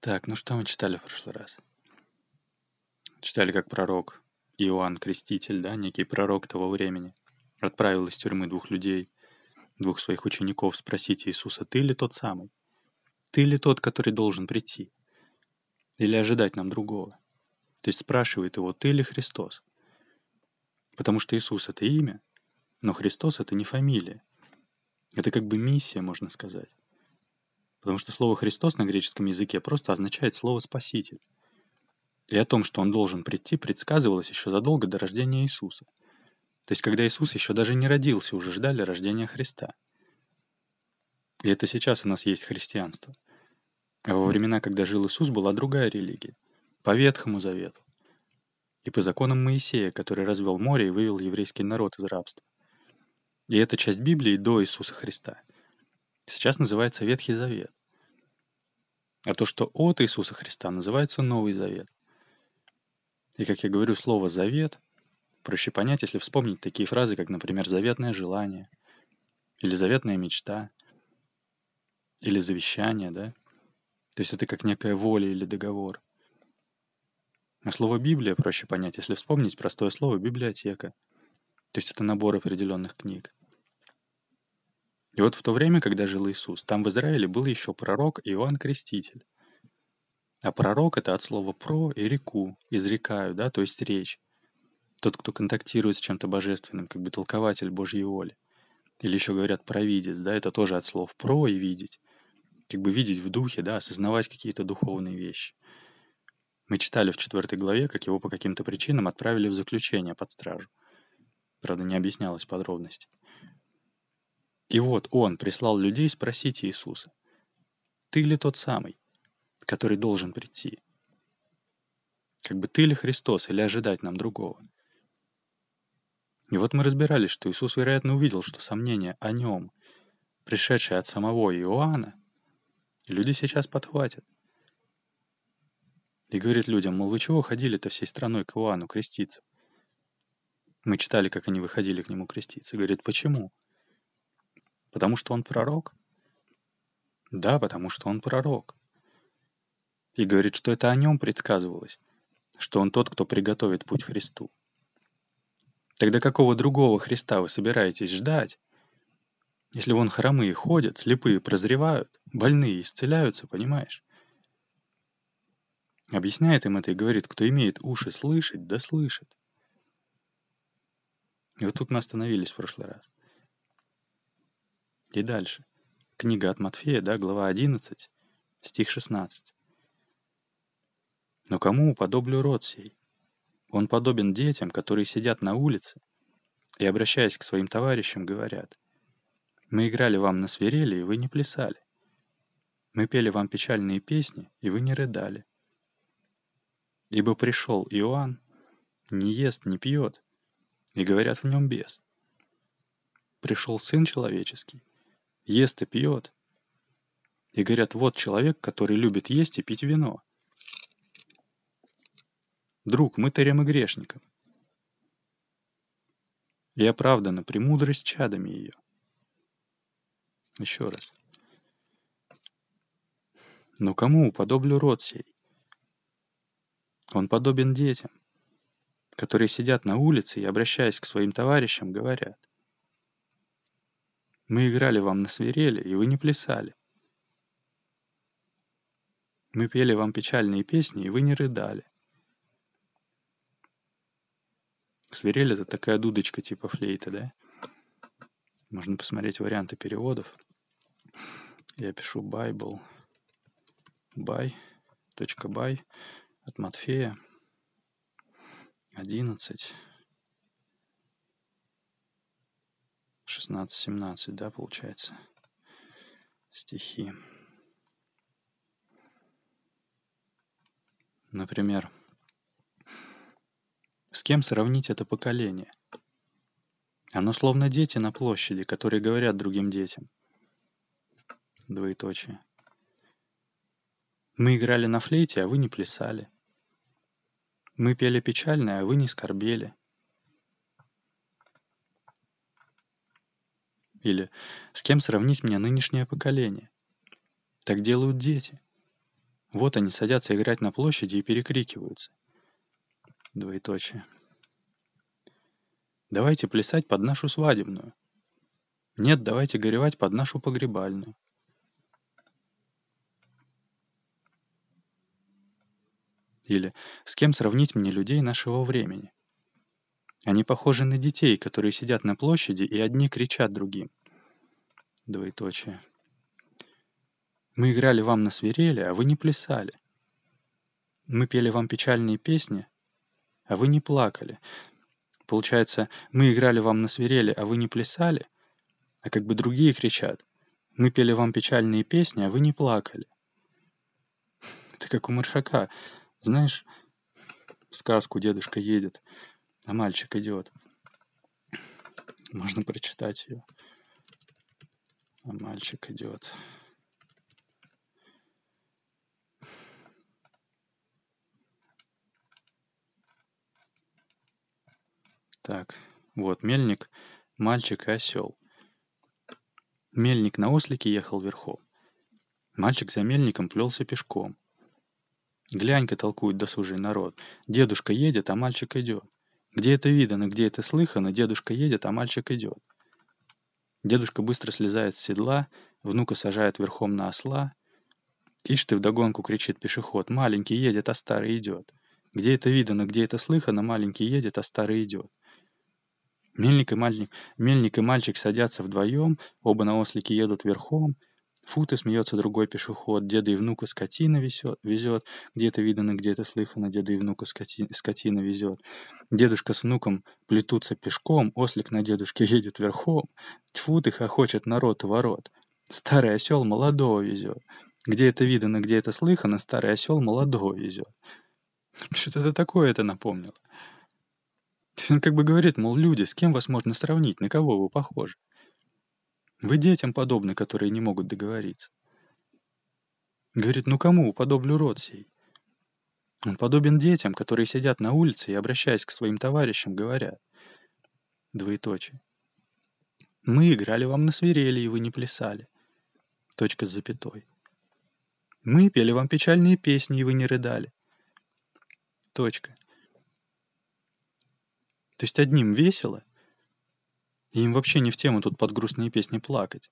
Так, ну что мы читали в прошлый раз? Читали как пророк Иоанн Креститель, да, некий пророк того времени, отправил из тюрьмы двух людей, двух своих учеников спросить Иисуса, ты ли тот самый? Ты ли тот, который должен прийти? Или ожидать нам другого? То есть спрашивает его, ты ли Христос? Потому что Иисус — это имя, но Христос — это не фамилия. Это как бы миссия, можно сказать. Потому что слово «Христос» на греческом языке просто означает слово «спаситель». И о том, что он должен прийти, предсказывалось еще задолго до рождения Иисуса. То есть, когда Иисус еще даже не родился, уже ждали рождения Христа. И это сейчас у нас есть христианство. А во времена, когда жил Иисус, была другая религия. По Ветхому Завету. И по законам Моисея, который развел море и вывел еврейский народ из рабства. И эта часть Библии до Иисуса Христа – сейчас называется Ветхий Завет. А то, что от Иисуса Христа, называется Новый Завет. И, как я говорю, слово «завет» проще понять, если вспомнить такие фразы, как, например, «заветное желание», или «заветная мечта», или «завещание», да? То есть это как некая воля или договор. А слово «Библия» проще понять, если вспомнить простое слово «библиотека». То есть это набор определенных книг. И вот в то время, когда жил Иисус, там в Израиле был еще пророк Иоанн Креститель. А пророк — это от слова «про» и «реку», «изрекаю», да, то есть речь. Тот, кто контактирует с чем-то божественным, как бы толкователь Божьей воли. Или еще говорят «провидец», да, это тоже от слов «про» и «видеть». Как бы видеть в духе, да, осознавать какие-то духовные вещи. Мы читали в четвертой главе, как его по каким-то причинам отправили в заключение под стражу. Правда, не объяснялось подробностей. И вот он прислал людей спросить Иисуса, «Ты ли тот самый, который должен прийти? Как бы ты ли Христос, или ожидать нам другого?» И вот мы разбирались, что Иисус, вероятно, увидел, что сомнения о нем, пришедшие от самого Иоанна, люди сейчас подхватят. И говорит людям, мол, вы чего ходили-то всей страной к Иоанну креститься? Мы читали, как они выходили к нему креститься. Говорит, почему? Потому что он пророк? Да, потому что он пророк. И говорит, что это о нем предсказывалось, что он тот, кто приготовит путь Христу. Тогда какого другого Христа вы собираетесь ждать, если вон хромые ходят, слепые прозревают, больные исцеляются, понимаешь? Объясняет им это и говорит, кто имеет уши слышать, да слышит. И вот тут мы остановились в прошлый раз. И дальше. Книга от Матфея, да, глава 11, стих 16. «Но кому уподоблю род сей? Он подобен детям, которые сидят на улице и, обращаясь к своим товарищам, говорят, «Мы играли вам на свирели, и вы не плясали. Мы пели вам печальные песни, и вы не рыдали. Ибо пришел Иоанн, не ест, не пьет, и говорят в нем бес. Пришел Сын Человеческий, ест и пьет. И говорят, вот человек, который любит есть и пить вино. Друг, мытарем и грешником. И оправдана премудрость чадами ее. Еще раз. Но кому уподоблю род сей? Он подобен детям, которые сидят на улице и, обращаясь к своим товарищам, говорят, мы играли вам на свирели, и вы не плясали. Мы пели вам печальные песни, и вы не рыдали. Свирель — это такая дудочка типа флейта, да? Можно посмотреть варианты переводов. Я пишу Bible, by, .by от Матфея 11, 16-17, да, получается, стихи. Например, с кем сравнить это поколение? Оно словно дети на площади, которые говорят другим детям. Двоеточие. Мы играли на флейте, а вы не плясали. Мы пели печальное, а вы не скорбели. Или «С кем сравнить мне нынешнее поколение?» Так делают дети. Вот они садятся играть на площади и перекрикиваются. Двоеточие. Давайте плясать под нашу свадебную. Нет, давайте горевать под нашу погребальную. Или с кем сравнить мне людей нашего времени? Они похожи на детей, которые сидят на площади и одни кричат другим. Двоеточие. Мы играли вам на свирели, а вы не плясали. Мы пели вам печальные песни, а вы не плакали. Получается, мы играли вам на свирели, а вы не плясали, а как бы другие кричат. Мы пели вам печальные песни, а вы не плакали. Это как у Маршака. Знаешь, сказку «Дедушка едет», а мальчик идет. Можно прочитать ее. А мальчик идет. Так, вот мельник, мальчик и осел. Мельник на ослике ехал верхом. Мальчик за мельником плелся пешком. Глянь-ка, толкует досужий народ. Дедушка едет, а мальчик идет. Где это видано, где это слыхано, дедушка едет, а мальчик идет. Дедушка быстро слезает с седла, внука сажает верхом на осла. Ишь ты вдогонку кричит пешеход, маленький едет, а старый идет. Где это видано, где это слыхано, маленький едет, а старый идет. Мельник и, мальчик, мельник и мальчик садятся вдвоем, оба на ослике едут верхом. Фут и смеется другой пешеход, деда и внука скотина везет, везет. где-то видано, где-то слыхано, деда и внука скоти, скотина везет. Дедушка с внуком плетутся пешком, ослик на дедушке едет верхом. Тьфу ты хохочет народ у ворот. Старый осел молодого везет. Где это видано, где это слыхано, старый осел молодого везет. Что это такое это напомнило? Он как бы говорит, мол, люди, с кем вас можно сравнить, на кого вы похожи? Вы детям подобны, которые не могут договориться. Говорит, ну кому уподоблю род сей? Он подобен детям, которые сидят на улице и, обращаясь к своим товарищам, говорят. Двоеточие. Мы играли вам на свирели, и вы не плясали. Точка с запятой. Мы пели вам печальные песни, и вы не рыдали. Точка. То есть одним весело, им вообще не в тему тут под грустные песни плакать.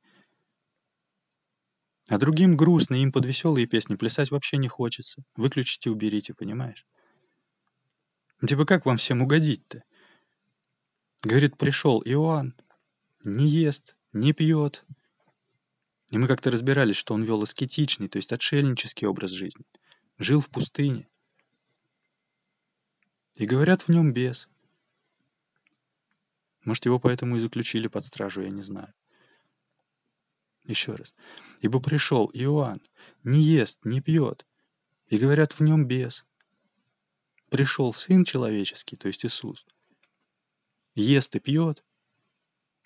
А другим грустно, им под веселые песни плясать вообще не хочется. Выключите, уберите, понимаешь? Типа как вам всем угодить-то? Говорит, пришел Иоанн, не ест, не пьет. И мы как-то разбирались, что он вел аскетичный, то есть отшельнический образ жизни. Жил в пустыне. И говорят, в нем бес. Может, его поэтому и заключили под стражу, я не знаю. Еще раз. Ибо пришел Иоанн, не ест, не пьет, и говорят, в нем бес. Пришел Сын Человеческий, то есть Иисус, ест и пьет,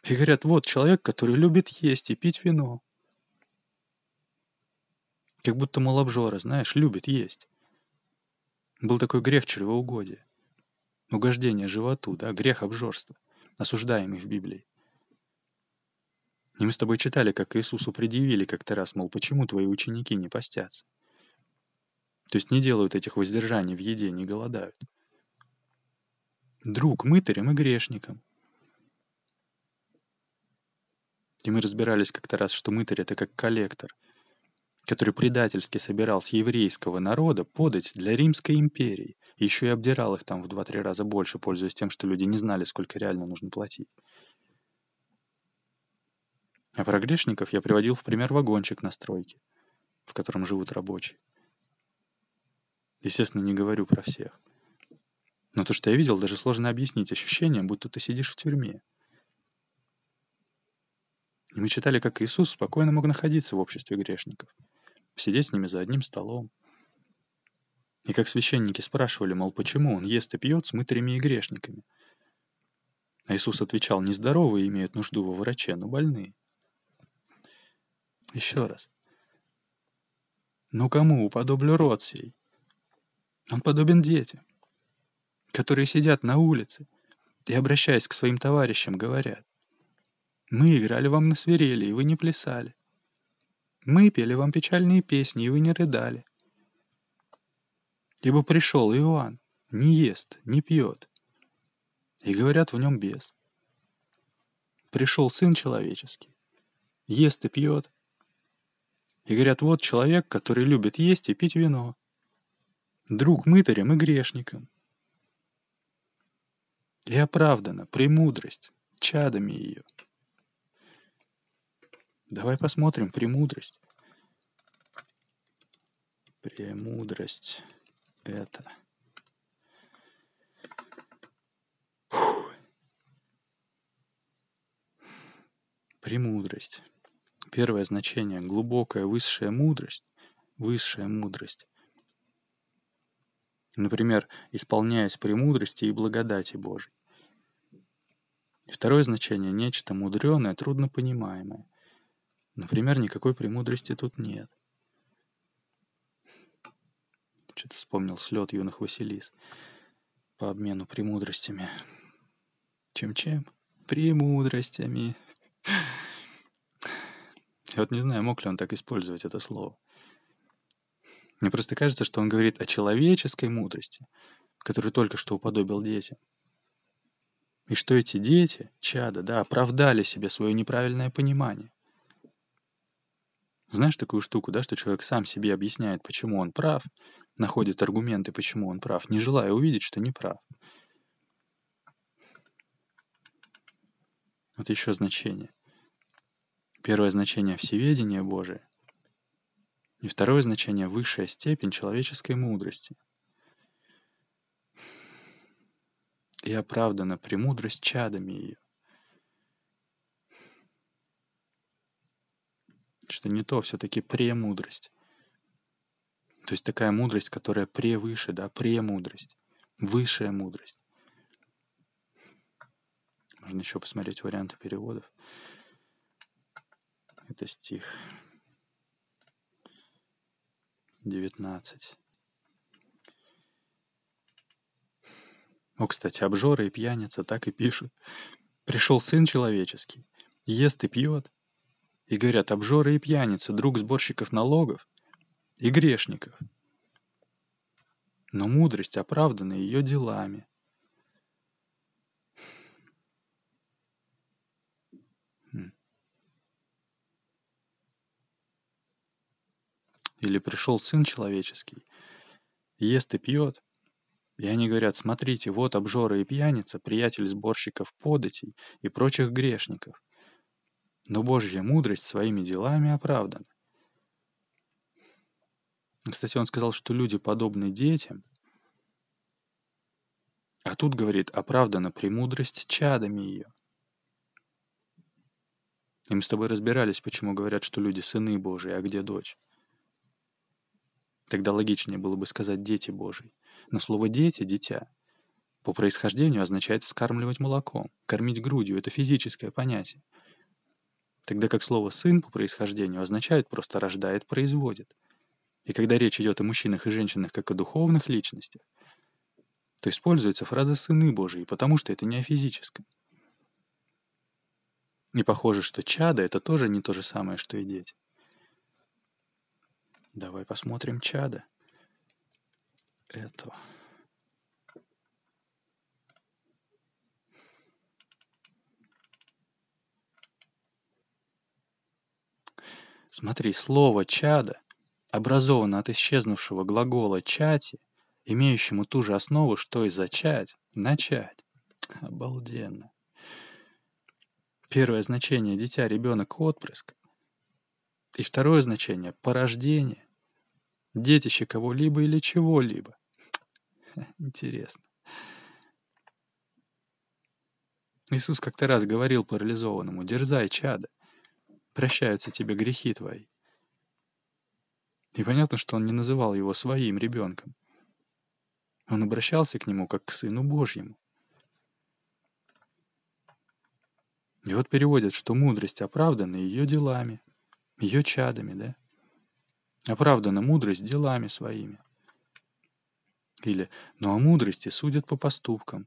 и говорят, вот человек, который любит есть и пить вино. Как будто малобжора, знаешь, любит есть. Был такой грех чревоугодия. Угождение животу, да, грех обжорства осуждаемый в Библии. И мы с тобой читали, как Иисусу предъявили как-то раз, мол, почему твои ученики не постятся? То есть не делают этих воздержаний в еде, не голодают. Друг мытарем и грешником. И мы разбирались как-то раз, что мытарь — это как коллектор, который предательски собирал с еврейского народа подать для Римской империи, еще и обдирал их там в 2-3 раза больше, пользуясь тем, что люди не знали, сколько реально нужно платить. А про грешников я приводил в пример вагончик на стройке, в котором живут рабочие. Естественно, не говорю про всех. Но то, что я видел, даже сложно объяснить ощущение, будто ты сидишь в тюрьме. Мы читали, как Иисус спокойно мог находиться в обществе грешников, сидеть с ними за одним столом, и как священники спрашивали, мол, почему он ест и пьет с мытарями и грешниками. А Иисус отвечал, нездоровые имеют нужду во враче, но больные. Еще раз. Ну кому уподоблю род сей? Он подобен детям, которые сидят на улице и, обращаясь к своим товарищам, говорят, «Мы играли вам на свирели, и вы не плясали. Мы пели вам печальные песни, и вы не рыдали. Ибо пришел Иоанн, не ест, не пьет, и говорят в нем бес. Пришел Сын Человеческий, ест и пьет, и говорят, вот человек, который любит есть и пить вино, друг мытарям и грешникам. И оправдана премудрость чадами ее. Давай посмотрим премудрость. Премудрость это. Фух. Премудрость. Первое значение – глубокая высшая мудрость. Высшая мудрость. Например, исполняясь премудрости и благодати Божьей. Второе значение – нечто мудреное, труднопонимаемое. Например, никакой премудрости тут нет. Что-то вспомнил слет юных Василис по обмену премудростями. Чем-чем? Премудростями. Я вот не знаю, мог ли он так использовать это слово. Мне просто кажется, что он говорит о человеческой мудрости, которую только что уподобил детям. И что эти дети, чада, да, оправдали себе свое неправильное понимание. Знаешь такую штуку, да, что человек сам себе объясняет, почему он прав, находит аргументы, почему он прав, не желая увидеть, что не прав. Вот еще значение. Первое значение — всеведение Божие. И второе значение — высшая степень человеческой мудрости. И оправдана премудрость чадами ее. Что не то все-таки премудрость. То есть такая мудрость, которая превыше, да, премудрость, высшая мудрость. Можно еще посмотреть варианты переводов. Это стих 19. О, кстати, обжоры и пьяница так и пишут. Пришел сын человеческий, ест и пьет. И говорят, обжоры и пьяница, друг сборщиков налогов и грешников. Но мудрость оправдана ее делами. Хм. Или пришел Сын Человеческий, ест и пьет, и они говорят, смотрите, вот обжора и пьяница, приятель сборщиков податей и прочих грешников. Но Божья мудрость своими делами оправдана. Кстати, он сказал, что люди подобны детям. А тут, говорит, оправдана премудрость чадами ее. И мы с тобой разбирались, почему говорят, что люди сыны Божии, а где дочь. Тогда логичнее было бы сказать «дети Божии». Но слово «дети», «дитя» по происхождению означает вскармливать молоком, кормить грудью. Это физическое понятие. Тогда как слово «сын» по происхождению означает просто «рождает», «производит». И когда речь идет о мужчинах и женщинах как о духовных личностях, то используется фраза «сыны Божии», потому что это не о физическом. И похоже, что чада — это тоже не то же самое, что и дети. Давай посмотрим чада. Это... Смотри, слово «чада» образовано от исчезнувшего глагола «чати», имеющему ту же основу, что и «зачать», «начать». Обалденно. Первое значение – дитя, ребенок, отпрыск. И второе значение – порождение, детище кого-либо или чего-либо. Интересно. Иисус как-то раз говорил парализованному, дерзай, чада, прощаются тебе грехи твои. И понятно, что он не называл его своим ребенком. Он обращался к нему как к Сыну Божьему. И вот переводят, что мудрость оправдана ее делами, ее чадами, да? Оправдана мудрость делами своими. Или «но о мудрости судят по поступкам».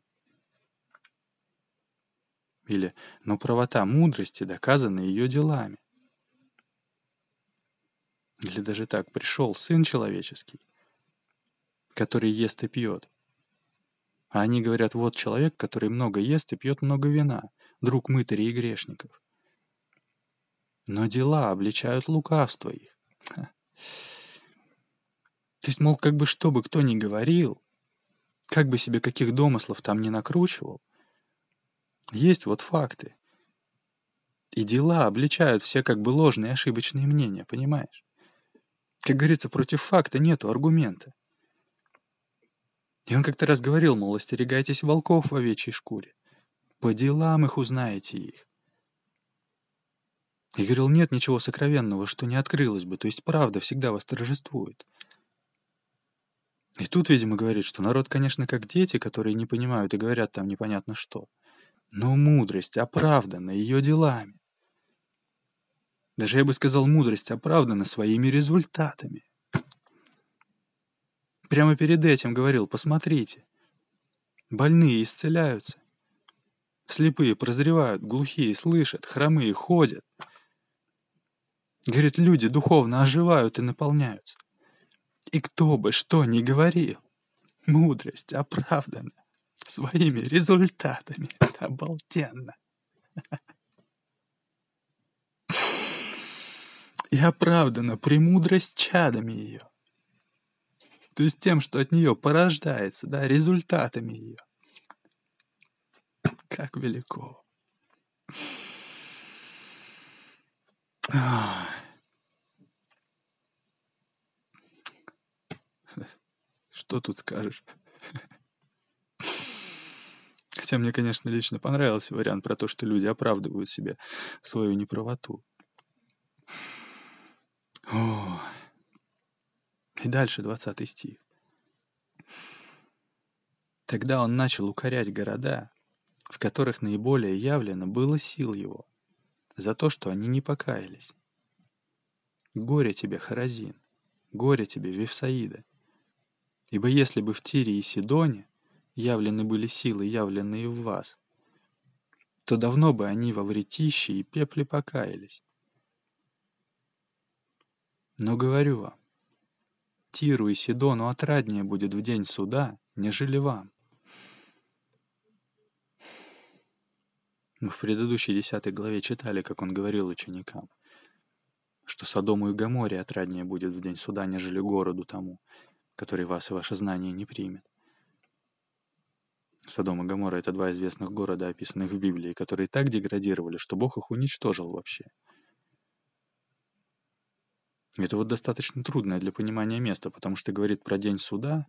Или «но правота мудрости доказана ее делами». Или даже так, пришел Сын Человеческий. который ест и пьет. А они говорят, вот человек, который много ест и пьет много вина, друг мытарей и грешников. Но дела обличают лукавство их. То есть, мол, как бы что бы кто ни говорил, как бы себе каких домыслов там не накручивал, есть вот факты. И дела обличают все как бы ложные ошибочные мнения, понимаешь? Как говорится, против факта нету аргумента. И он как-то раз говорил, мол, остерегайтесь волков в овечьей шкуре. По делам их узнаете их. И говорил, нет ничего сокровенного, что не открылось бы, то есть правда всегда восторжествует. И тут, видимо, говорит, что народ, конечно, как дети, которые не понимают и говорят там непонятно что. Но мудрость оправдана ее делами. Даже я бы сказал, мудрость оправдана своими результатами. Прямо перед этим говорил, посмотрите. Больные исцеляются. Слепые прозревают, глухие слышат, хромые ходят. Говорит, люди духовно оживают и наполняются. И кто бы что ни говорил, мудрость оправдана своими результатами. Это обалденно. И оправдана премудрость чадами ее. То есть тем, что от нее порождается, да, результатами ее. Как велико. Что тут скажешь? Хотя мне, конечно, лично понравился вариант про то, что люди оправдывают себе свою неправоту. О. И дальше 20 стих. Тогда он начал укорять города, в которых наиболее явлено было сил его, за то, что они не покаялись. Горе тебе, Харазин, горе тебе, Вифсаида, ибо если бы в Тире и Сидоне явлены были силы, явленные в вас, то давно бы они во вретище и пепле покаялись. Но говорю вам, Тиру и Сидону отраднее будет в день суда, нежели вам. Мы в предыдущей десятой главе читали, как он говорил ученикам, что Содому и Гаморе отраднее будет в день суда, нежели городу тому, который вас и ваше знание не примет. Содом и Гамора — это два известных города, описанных в Библии, которые так деградировали, что Бог их уничтожил вообще. Это вот достаточно трудное для понимания место, потому что говорит про день суда,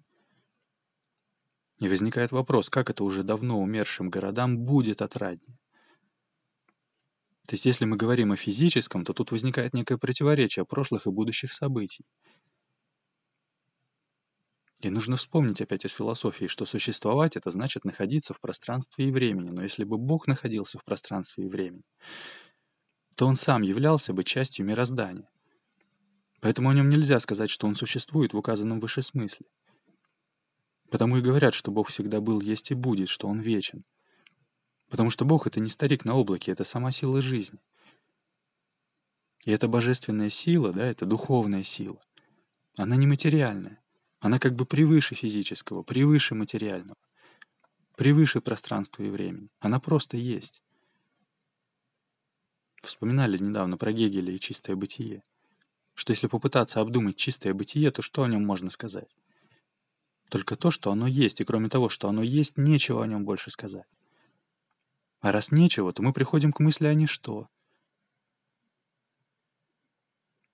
и возникает вопрос, как это уже давно умершим городам будет отраднее. То есть если мы говорим о физическом, то тут возникает некое противоречие прошлых и будущих событий. И нужно вспомнить опять из философии, что существовать — это значит находиться в пространстве и времени. Но если бы Бог находился в пространстве и времени, то Он сам являлся бы частью мироздания. Поэтому о нем нельзя сказать, что он существует в указанном выше смысле. Потому и говорят, что Бог всегда был, есть и будет, что Он вечен. Потому что Бог — это не старик на облаке, это сама сила жизни. И эта божественная сила, да, это духовная сила, она нематериальная. Она как бы превыше физического, превыше материального, превыше пространства и времени. Она просто есть. Вспоминали недавно про Гегеля и чистое бытие. Что если попытаться обдумать чистое бытие, то что о нем можно сказать? Только то, что оно есть, и кроме того, что оно есть, нечего о нем больше сказать. А раз нечего, то мы приходим к мысли о ничто.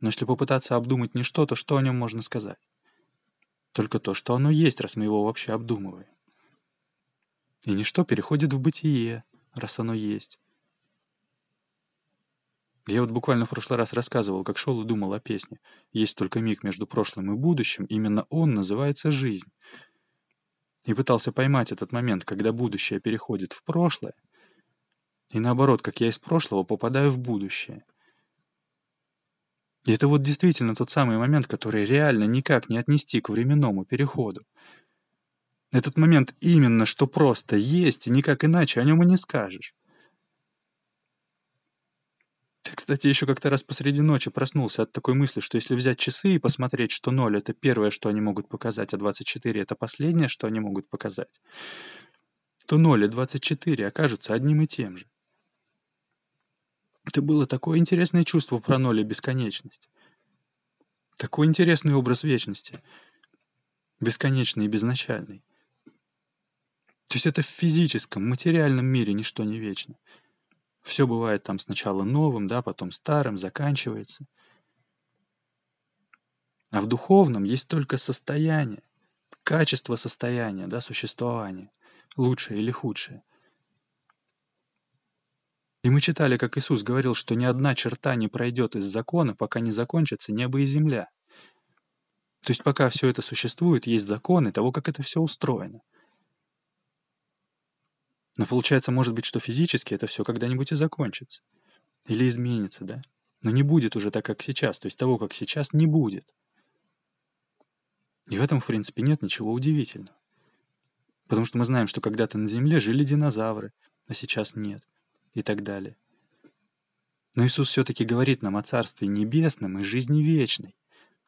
Но если попытаться обдумать ничто, то что о нем можно сказать? Только то, что оно есть, раз мы его вообще обдумываем. И ничто переходит в бытие, раз оно есть. Я вот буквально в прошлый раз рассказывал, как шел и думал о песне. Есть только миг между прошлым и будущим, именно он называется жизнь. И пытался поймать этот момент, когда будущее переходит в прошлое, и наоборот, как я из прошлого попадаю в будущее. И это вот действительно тот самый момент, который реально никак не отнести к временному переходу. Этот момент именно что просто есть, и никак иначе о нем и не скажешь. Ты, кстати, еще как-то раз посреди ночи проснулся от такой мысли, что если взять часы и посмотреть, что 0 — это первое, что они могут показать, а 24 — это последнее, что они могут показать, то 0 и 24 окажутся одним и тем же. Это было такое интересное чувство про ноль и бесконечность. Такой интересный образ вечности. Бесконечный и безначальный. То есть это в физическом, материальном мире ничто не вечно. Все бывает там сначала новым, да, потом старым, заканчивается. А в духовном есть только состояние, качество состояния, да, существования, лучшее или худшее. И мы читали, как Иисус говорил, что ни одна черта не пройдет из закона, пока не закончится небо и земля. То есть пока все это существует, есть законы того, как это все устроено. Но получается, может быть, что физически это все когда-нибудь и закончится. Или изменится, да? Но не будет уже так, как сейчас. То есть того, как сейчас, не будет. И в этом, в принципе, нет ничего удивительного. Потому что мы знаем, что когда-то на Земле жили динозавры, а сейчас нет. И так далее. Но Иисус все-таки говорит нам о Царстве Небесном и жизни вечной.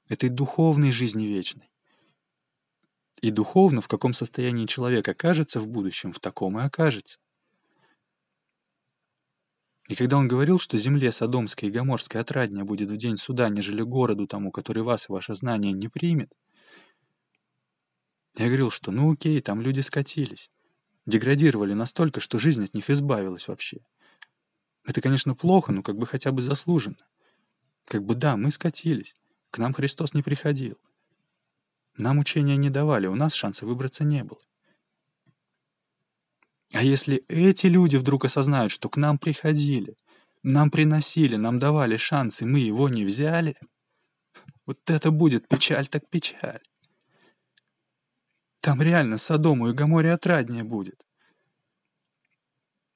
Этой духовной жизни вечной. И духовно, в каком состоянии человек окажется в будущем, в таком и окажется. И когда он говорил, что земле Содомской и Гоморской отраднее будет в день суда, нежели городу тому, который вас и ваше знание не примет, я говорил, что ну окей, там люди скатились. Деградировали настолько, что жизнь от них избавилась вообще. Это, конечно, плохо, но как бы хотя бы заслуженно. Как бы да, мы скатились. К нам Христос не приходил. Нам учения не давали, у нас шанса выбраться не было. А если эти люди вдруг осознают, что к нам приходили, нам приносили, нам давали шанс, и мы его не взяли, вот это будет печаль так печаль. Там реально Содому и Гаморе отраднее будет.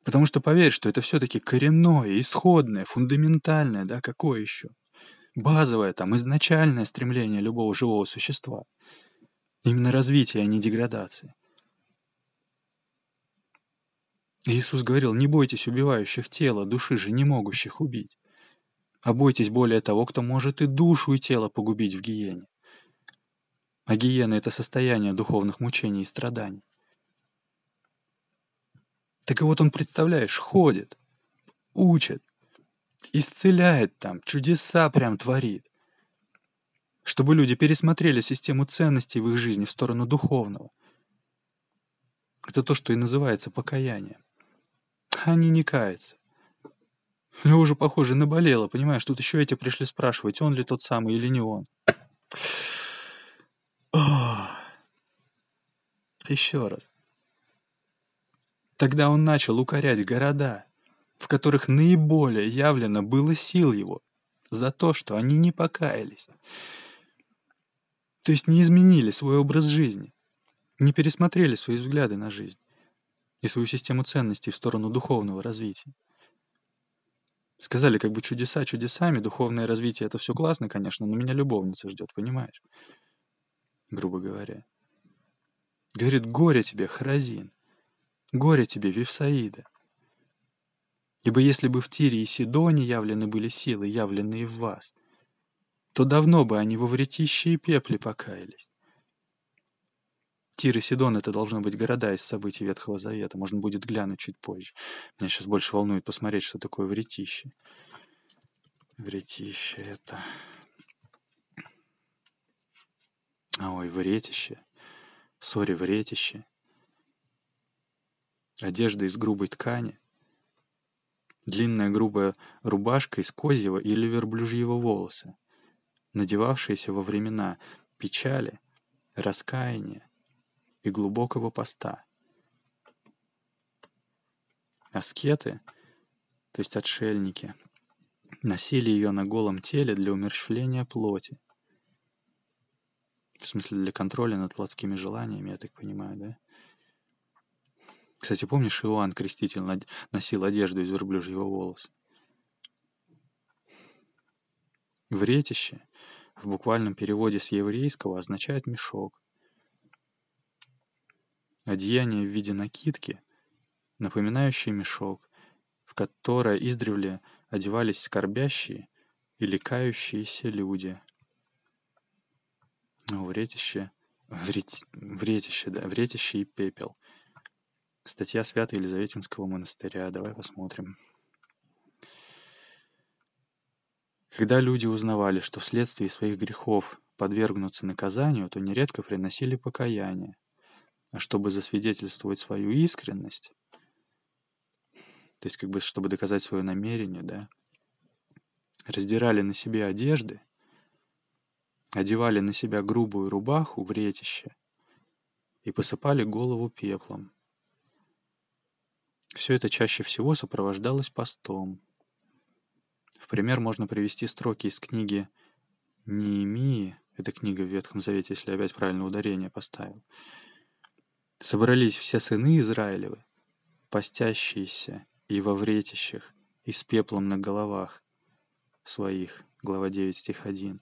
Потому что поверь, что это все-таки коренное, исходное, фундаментальное, да, какое еще? базовое, там, изначальное стремление любого живого существа. Именно развитие, а не деградация. Иисус говорил, не бойтесь убивающих тело, души же не могущих убить. А бойтесь более того, кто может и душу, и тело погубить в гиене. А гиена — это состояние духовных мучений и страданий. Так и вот он, представляешь, ходит, учит, исцеляет там, чудеса прям творит. Чтобы люди пересмотрели систему ценностей в их жизни в сторону духовного. Это то, что и называется покаяние. Они не каются. У уже, похоже, наболело, понимаешь? Тут еще эти пришли спрашивать, он ли тот самый или не он. Еще раз. Тогда он начал укорять города, в которых наиболее явлено было сил его, за то, что они не покаялись. То есть не изменили свой образ жизни, не пересмотрели свои взгляды на жизнь и свою систему ценностей в сторону духовного развития. Сказали как бы чудеса чудесами, духовное развитие это все классно, конечно, но меня любовница ждет, понимаешь? Грубо говоря. Говорит, горе тебе, Харазин, горе тебе, Вифсаида. Ибо если бы в Тире и Сидоне явлены были силы, явленные в вас, то давно бы они во вретище и пепле покаялись. Тир и Сидон — это должно быть города из событий Ветхого Завета. Можно будет глянуть чуть позже. Меня сейчас больше волнует посмотреть, что такое вретище. Вретище — это... Ой, вретище. Сори, вретище. Одежда из грубой ткани — длинная грубая рубашка из козьего или верблюжьего волоса, надевавшаяся во времена печали, раскаяния и глубокого поста. Аскеты, то есть отшельники, носили ее на голом теле для умерщвления плоти. В смысле, для контроля над плотскими желаниями, я так понимаю, да? Кстати, помнишь, Иоанн Креститель носил одежду из верблюжьего волоса? Вретище в буквальном переводе с еврейского означает мешок. Одеяние в виде накидки, напоминающее мешок, в которое издревле одевались скорбящие или кающиеся люди. Ну, вретище, врет, вретище, да, вретище и пепел. Статья Свято Елизаветинского монастыря. Давай посмотрим. Когда люди узнавали, что вследствие своих грехов подвергнутся наказанию, то нередко приносили покаяние. А чтобы засвидетельствовать свою искренность, то есть как бы чтобы доказать свое намерение, да, раздирали на себе одежды, одевали на себя грубую рубаху в ретище и посыпали голову пеплом. Все это чаще всего сопровождалось постом. В пример можно привести строки из книги Неемии, это книга в Ветхом Завете, если я опять правильно ударение поставил. Собрались все сыны Израилевы, постящиеся и во вретищах, и с пеплом на головах своих. Глава 9, стих 1.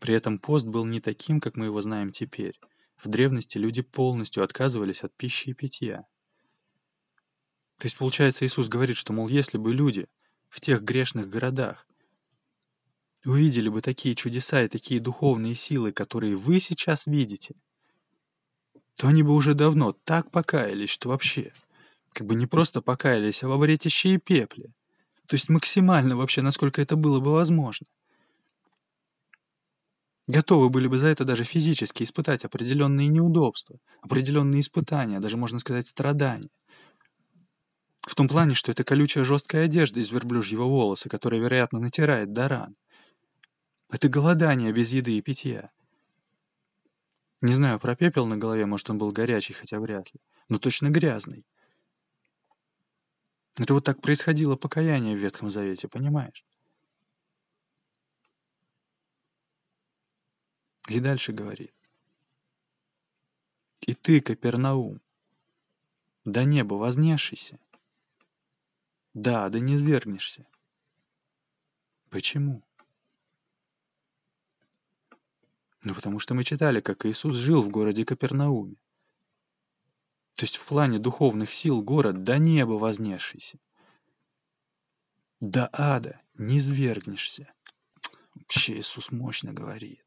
При этом пост был не таким, как мы его знаем теперь. В древности люди полностью отказывались от пищи и питья. То есть, получается, Иисус говорит, что, мол, если бы люди в тех грешных городах увидели бы такие чудеса и такие духовные силы, которые вы сейчас видите, то они бы уже давно так покаялись, что вообще как бы не просто покаялись, а в обретище и. То есть максимально вообще, насколько это было бы возможно. Готовы были бы за это даже физически испытать определенные неудобства, определенные испытания, даже, можно сказать, страдания. В том плане, что это колючая жесткая одежда из верблюжьего волоса, которая, вероятно, натирает до ран. Это голодание без еды и питья. Не знаю про пепел на голове, может, он был горячий, хотя вряд ли, но точно грязный. Это вот так происходило покаяние в Ветхом Завете, понимаешь? И дальше говорит. И ты, Капернаум, до неба вознесшийся, да, да не свергнешься. Почему? Ну, потому что мы читали, как Иисус жил в городе Капернауме. То есть в плане духовных сил город до неба вознесшийся. До ада не свергнешься. Вообще Иисус мощно говорит.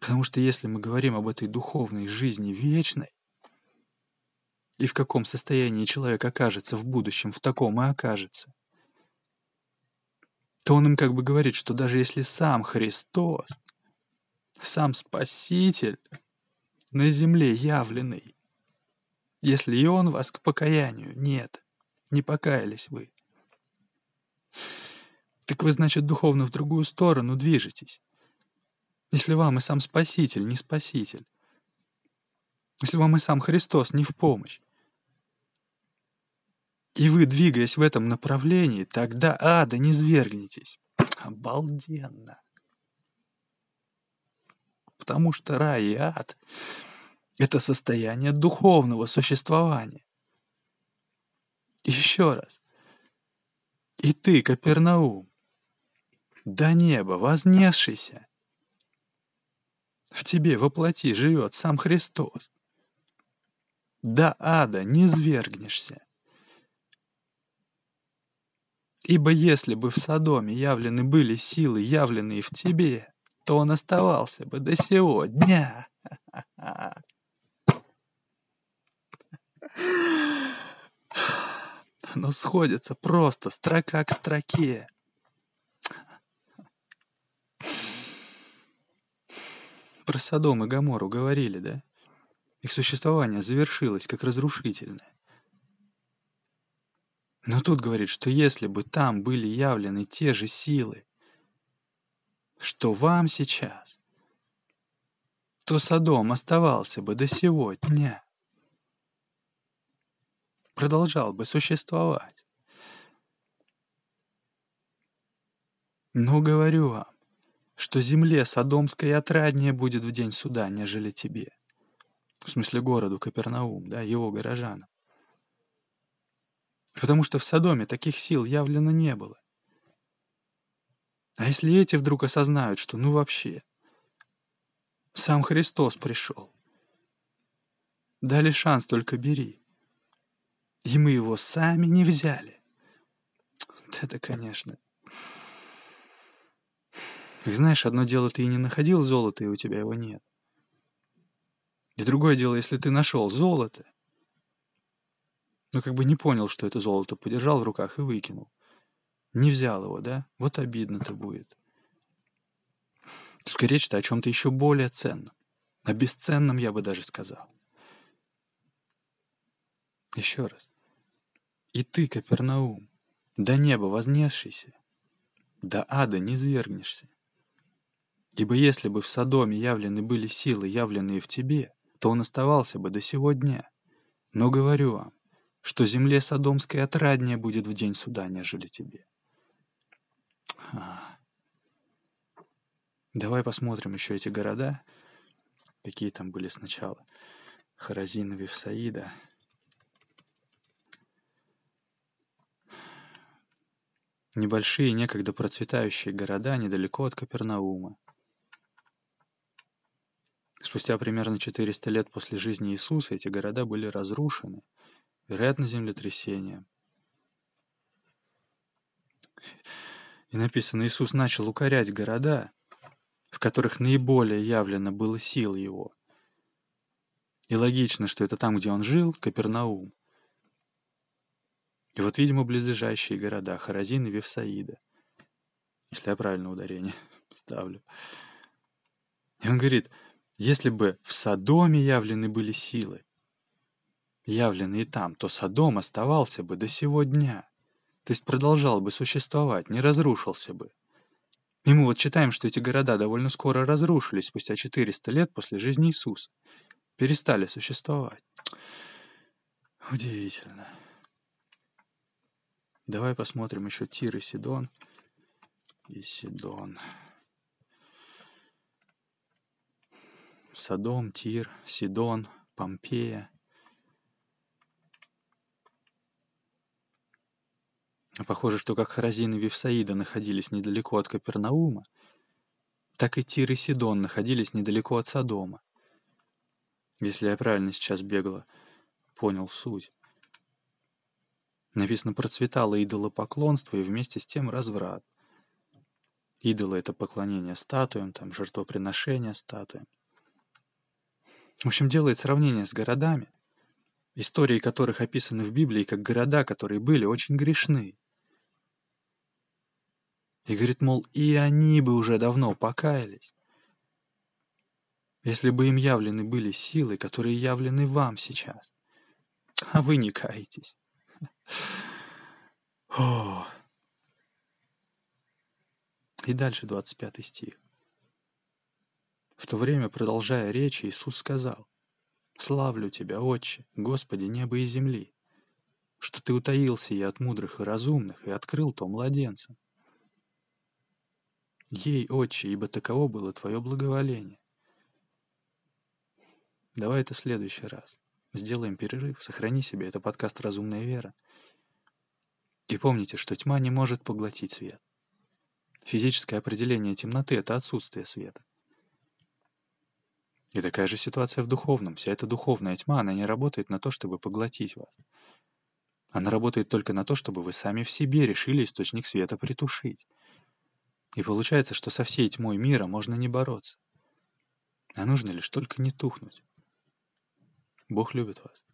Потому что если мы говорим об этой духовной жизни вечной, и в каком состоянии человек окажется в будущем, в таком и окажется, то он им как бы говорит, что даже если сам Христос, сам Спаситель на земле явленный, если и он вас к покаянию нет, не покаялись вы. Так вы, значит, духовно в другую сторону движетесь. Если вам и сам Спаситель не Спаситель. Если вам и сам Христос не в помощь. И вы, двигаясь в этом направлении, тогда ада не свергнетесь. Обалденно. Потому что рай и ад это состояние духовного существования. Еще раз. И ты, Капернаум, до неба вознесшийся, в тебе воплоти живет сам Христос. До ада не свергнешься. Ибо если бы в Содоме явлены были силы, явленные в тебе, то он оставался бы до сего дня. Оно сходится просто строка к строке. Про Содом и Гамору говорили, да? Их существование завершилось как разрушительное. Но тут говорит, что если бы там были явлены те же силы, что вам сейчас, то Содом оставался бы до сего дня продолжал бы существовать. Но говорю вам, что земле Содомской отраднее будет в день суда, нежели тебе. В смысле городу Капернаум, да, его горожанам. Потому что в Содоме таких сил явлено не было. А если эти вдруг осознают, что ну вообще, сам Христос пришел, дали шанс, только бери и мы его сами не взяли. Это, конечно. И знаешь, одно дело, ты и не находил золото, и у тебя его нет. И другое дело, если ты нашел золото, но как бы не понял, что это золото, подержал в руках и выкинул. Не взял его, да? Вот обидно-то будет. Только речь-то о чем-то еще более ценном. О бесценном, я бы даже сказал. Еще раз. И ты, Капернаум, до неба вознесшийся, до ада не свергнешься. Ибо если бы в Содоме явлены были силы, явленные в тебе, то он оставался бы до сего дня. Но говорю вам, что земле Содомской отраднее будет в день суда, нежели тебе. А. Давай посмотрим еще эти города, какие там были сначала. Харазин Вифсаида. Небольшие, некогда процветающие города недалеко от Капернаума. Спустя примерно 400 лет после жизни Иисуса эти города были разрушены, вероятно, землетрясением. И написано, Иисус начал укорять города, в которых наиболее явлено было сил его. И логично, что это там, где он жил, Капернаум. И вот, видимо, близлежащие города Харазин и Вевсаида. Если я правильно ударение ставлю. И он говорит, если бы в Содоме явлены были силы, явленные там, то Содом оставался бы до сего дня. То есть продолжал бы существовать, не разрушился бы. И мы вот читаем, что эти города довольно скоро разрушились, спустя 400 лет после жизни Иисуса. Перестали существовать. Удивительно. Давай посмотрим еще Тир и Сидон. И Сидон. Содом, Тир, Сидон, Помпея. Похоже, что как Харазин и Вифсаида находились недалеко от Капернаума, так и Тир и Сидон находились недалеко от Содома. Если я правильно сейчас бегло понял суть. Написано, процветало идолопоклонство и вместе с тем разврат. Идолы — это поклонение статуям, там, жертвоприношение статуям. В общем, делает сравнение с городами, истории которых описаны в Библии как города, которые были очень грешны. И говорит, мол, и они бы уже давно покаялись, если бы им явлены были силы, которые явлены вам сейчас. А вы не каетесь. И дальше 25 стих. В то время, продолжая речь, Иисус сказал, «Славлю Тебя, Отче, Господи неба и земли, что Ты утаился и от мудрых и разумных и открыл то младенцам. Ей, Отче, ибо таково было Твое благоволение». Давай это в следующий раз. Сделаем перерыв, сохрани себе, это подкаст «Разумная вера». И помните, что тьма не может поглотить свет. Физическое определение темноты — это отсутствие света. И такая же ситуация в духовном. Вся эта духовная тьма, она не работает на то, чтобы поглотить вас. Она работает только на то, чтобы вы сами в себе решили источник света притушить. И получается, что со всей тьмой мира можно не бороться. А нужно лишь только не тухнуть. Бог любит вас.